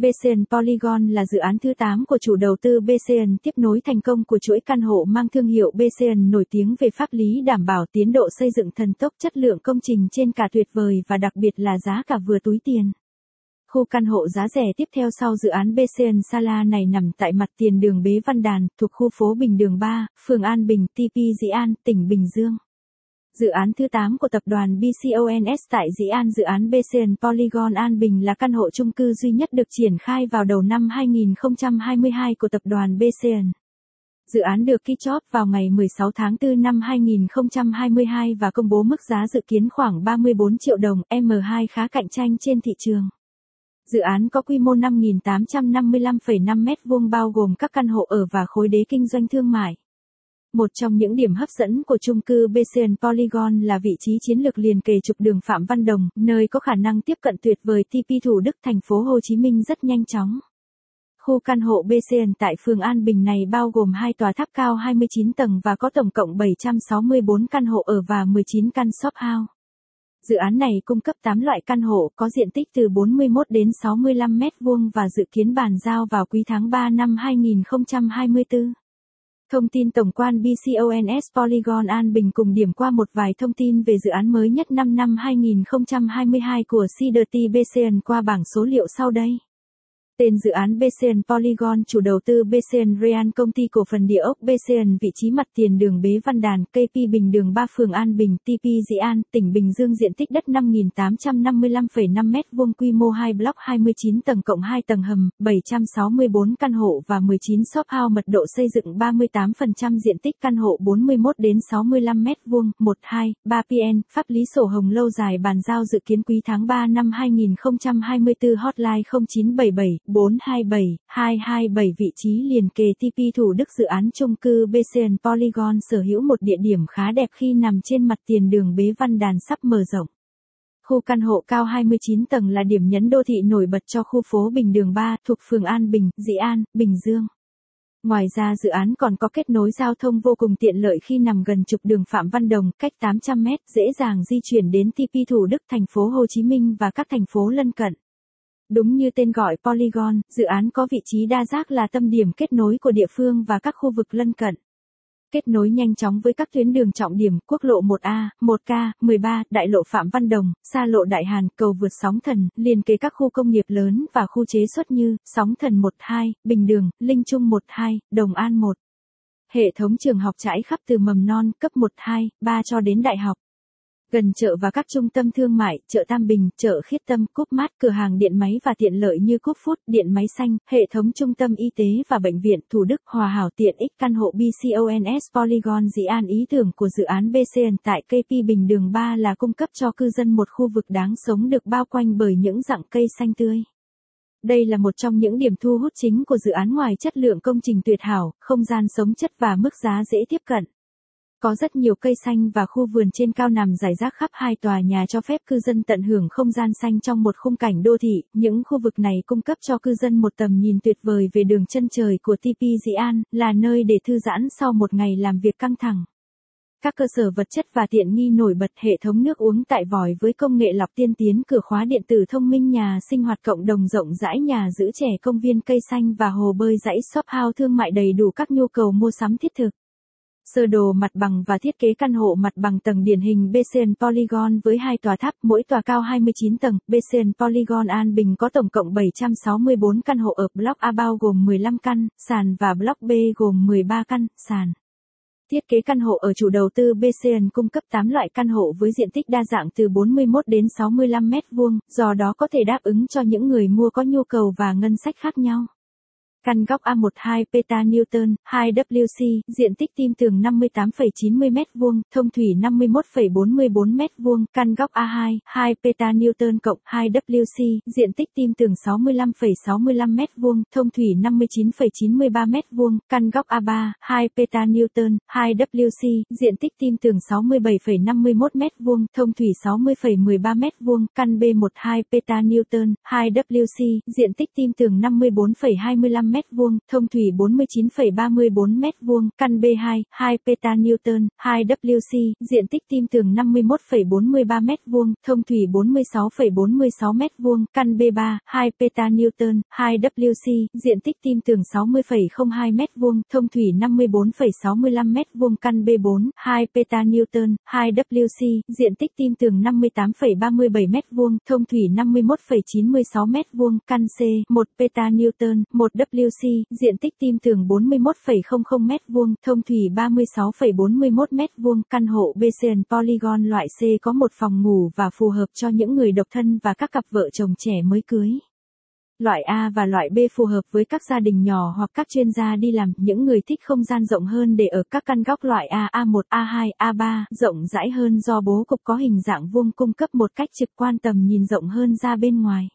BCN Polygon là dự án thứ 8 của chủ đầu tư BCN tiếp nối thành công của chuỗi căn hộ mang thương hiệu BCN nổi tiếng về pháp lý đảm bảo tiến độ xây dựng thần tốc chất lượng công trình trên cả tuyệt vời và đặc biệt là giá cả vừa túi tiền. Khu căn hộ giá rẻ tiếp theo sau dự án BCN Sala này nằm tại mặt tiền đường Bế Văn Đàn, thuộc khu phố Bình Đường 3, phường An Bình, TP Dĩ An, tỉnh Bình Dương. Dự án thứ 8 của tập đoàn BCONS tại Dĩ An dự án BCN Polygon An Bình là căn hộ chung cư duy nhất được triển khai vào đầu năm 2022 của tập đoàn BCN. Dự án được ký chót vào ngày 16 tháng 4 năm 2022 và công bố mức giá dự kiến khoảng 34 triệu đồng, M2 khá cạnh tranh trên thị trường. Dự án có quy mô 5.855,5 m2 bao gồm các căn hộ ở và khối đế kinh doanh thương mại. Một trong những điểm hấp dẫn của chung cư BCN Polygon là vị trí chiến lược liền kề trục đường Phạm Văn Đồng, nơi có khả năng tiếp cận tuyệt vời TP Thủ Đức thành phố Hồ Chí Minh rất nhanh chóng. Khu căn hộ BCN tại phường An Bình này bao gồm hai tòa tháp cao 29 tầng và có tổng cộng 764 căn hộ ở và 19 căn shop house. Dự án này cung cấp 8 loại căn hộ có diện tích từ 41 đến 65 mét vuông và dự kiến bàn giao vào quý tháng 3 năm 2024. Thông tin tổng quan BCONS Polygon An Bình cùng điểm qua một vài thông tin về dự án mới nhất năm năm 2022 của CDT BCN qua bảng số liệu sau đây. Tên dự án BCN Polygon chủ đầu tư BCN Real công ty cổ phần địa ốc BCN vị trí mặt tiền đường Bế Văn Đàn, KP Bình đường 3 phường An Bình, TP Dĩ An, tỉnh Bình Dương diện tích đất 5.855,5 m2 quy mô 2 block 29 tầng cộng 2 tầng hầm, 764 căn hộ và 19 shop house mật độ xây dựng 38% diện tích căn hộ 41 đến 65 m2, 12, 3 PN, pháp lý sổ hồng lâu dài bàn giao dự kiến quý tháng 3 năm 2024 hotline 0977 427, 227 vị trí liền kề TP Thủ Đức dự án chung cư BCN Polygon sở hữu một địa điểm khá đẹp khi nằm trên mặt tiền đường Bế Văn Đàn sắp mở rộng. Khu căn hộ cao 29 tầng là điểm nhấn đô thị nổi bật cho khu phố Bình Đường 3 thuộc phường An Bình, Dị An, Bình Dương. Ngoài ra dự án còn có kết nối giao thông vô cùng tiện lợi khi nằm gần trục đường Phạm Văn Đồng, cách 800m dễ dàng di chuyển đến TP Thủ Đức thành phố Hồ Chí Minh và các thành phố lân cận. Đúng như tên gọi Polygon, dự án có vị trí đa giác là tâm điểm kết nối của địa phương và các khu vực lân cận. Kết nối nhanh chóng với các tuyến đường trọng điểm quốc lộ 1A, 1K, 13, đại lộ Phạm Văn Đồng, xa lộ Đại Hàn, cầu vượt sóng thần, liền kế các khu công nghiệp lớn và khu chế xuất như sóng thần 12, Bình Đường, Linh Trung 12, Đồng An 1. Hệ thống trường học trải khắp từ mầm non, cấp 1, 2, 3 cho đến đại học gần chợ và các trung tâm thương mại, chợ Tam Bình, chợ Khiết Tâm, Cúp Mát, cửa hàng điện máy và tiện lợi như Cúp phút, điện máy xanh, hệ thống trung tâm y tế và bệnh viện Thủ Đức, Hòa Hảo tiện ích căn hộ BCONS Polygon Dĩ An ý tưởng của dự án BCN tại KP Bình Đường 3 là cung cấp cho cư dân một khu vực đáng sống được bao quanh bởi những dạng cây xanh tươi. Đây là một trong những điểm thu hút chính của dự án ngoài chất lượng công trình tuyệt hảo, không gian sống chất và mức giá dễ tiếp cận. Có rất nhiều cây xanh và khu vườn trên cao nằm rải rác khắp hai tòa nhà cho phép cư dân tận hưởng không gian xanh trong một khung cảnh đô thị. Những khu vực này cung cấp cho cư dân một tầm nhìn tuyệt vời về đường chân trời của TP Dĩ An, là nơi để thư giãn sau một ngày làm việc căng thẳng. Các cơ sở vật chất và tiện nghi nổi bật hệ thống nước uống tại vòi với công nghệ lọc tiên tiến cửa khóa điện tử thông minh nhà sinh hoạt cộng đồng rộng rãi nhà giữ trẻ công viên cây xanh và hồ bơi dãy shop house thương mại đầy đủ các nhu cầu mua sắm thiết thực. Sơ đồ mặt bằng và thiết kế căn hộ mặt bằng tầng điển hình BCN Polygon với hai tòa tháp, mỗi tòa cao 29 tầng. BCN Polygon An Bình có tổng cộng 764 căn hộ ở Block A bao gồm 15 căn, sàn và Block B gồm 13 căn, sàn. Thiết kế căn hộ ở chủ đầu tư BCN cung cấp 8 loại căn hộ với diện tích đa dạng từ 41 đến 65 mét vuông, do đó có thể đáp ứng cho những người mua có nhu cầu và ngân sách khác nhau. Căn góc A12 peta Newton, 2WC, diện tích tim tường 58,90 m2, thông thủy 51,44 m2, căn góc A2, 2 peta Newton cộng 2WC, diện tích tim tường 65,65 m2, thông thủy 59,93 m2, căn góc A3, 2 peta Newton, 2WC, diện tích tim tường 67,51 m2, thông thủy 60,13 m2, căn B12 peta Newton, 2WC, diện tích tim tường 54,25 m2, thông thủy 49,34 m2, căn B2, 2 peta Newton, 2 WC, diện tích tim tường 51,43 m2, thông thủy 46,46 m2, căn B3, 2 peta Newton, 2 WC, diện tích tim tường 60,02 m2, thông thủy 54,65 m2, căn B4, 2 peta Newton, 2 WC, diện tích tim tường 58,37 m2, thông thủy 51,96 m2, căn C, 1 peta Newton, 1 WC, diện tích tim tường 41,00 m2, thông thủy 36,41 m2, căn hộ BCN Polygon loại C có một phòng ngủ và phù hợp cho những người độc thân và các cặp vợ chồng trẻ mới cưới. Loại A và loại B phù hợp với các gia đình nhỏ hoặc các chuyên gia đi làm, những người thích không gian rộng hơn để ở các căn góc loại A, A1, A2, A3, rộng rãi hơn do bố cục có hình dạng vuông cung cấp một cách trực quan tầm nhìn rộng hơn ra bên ngoài.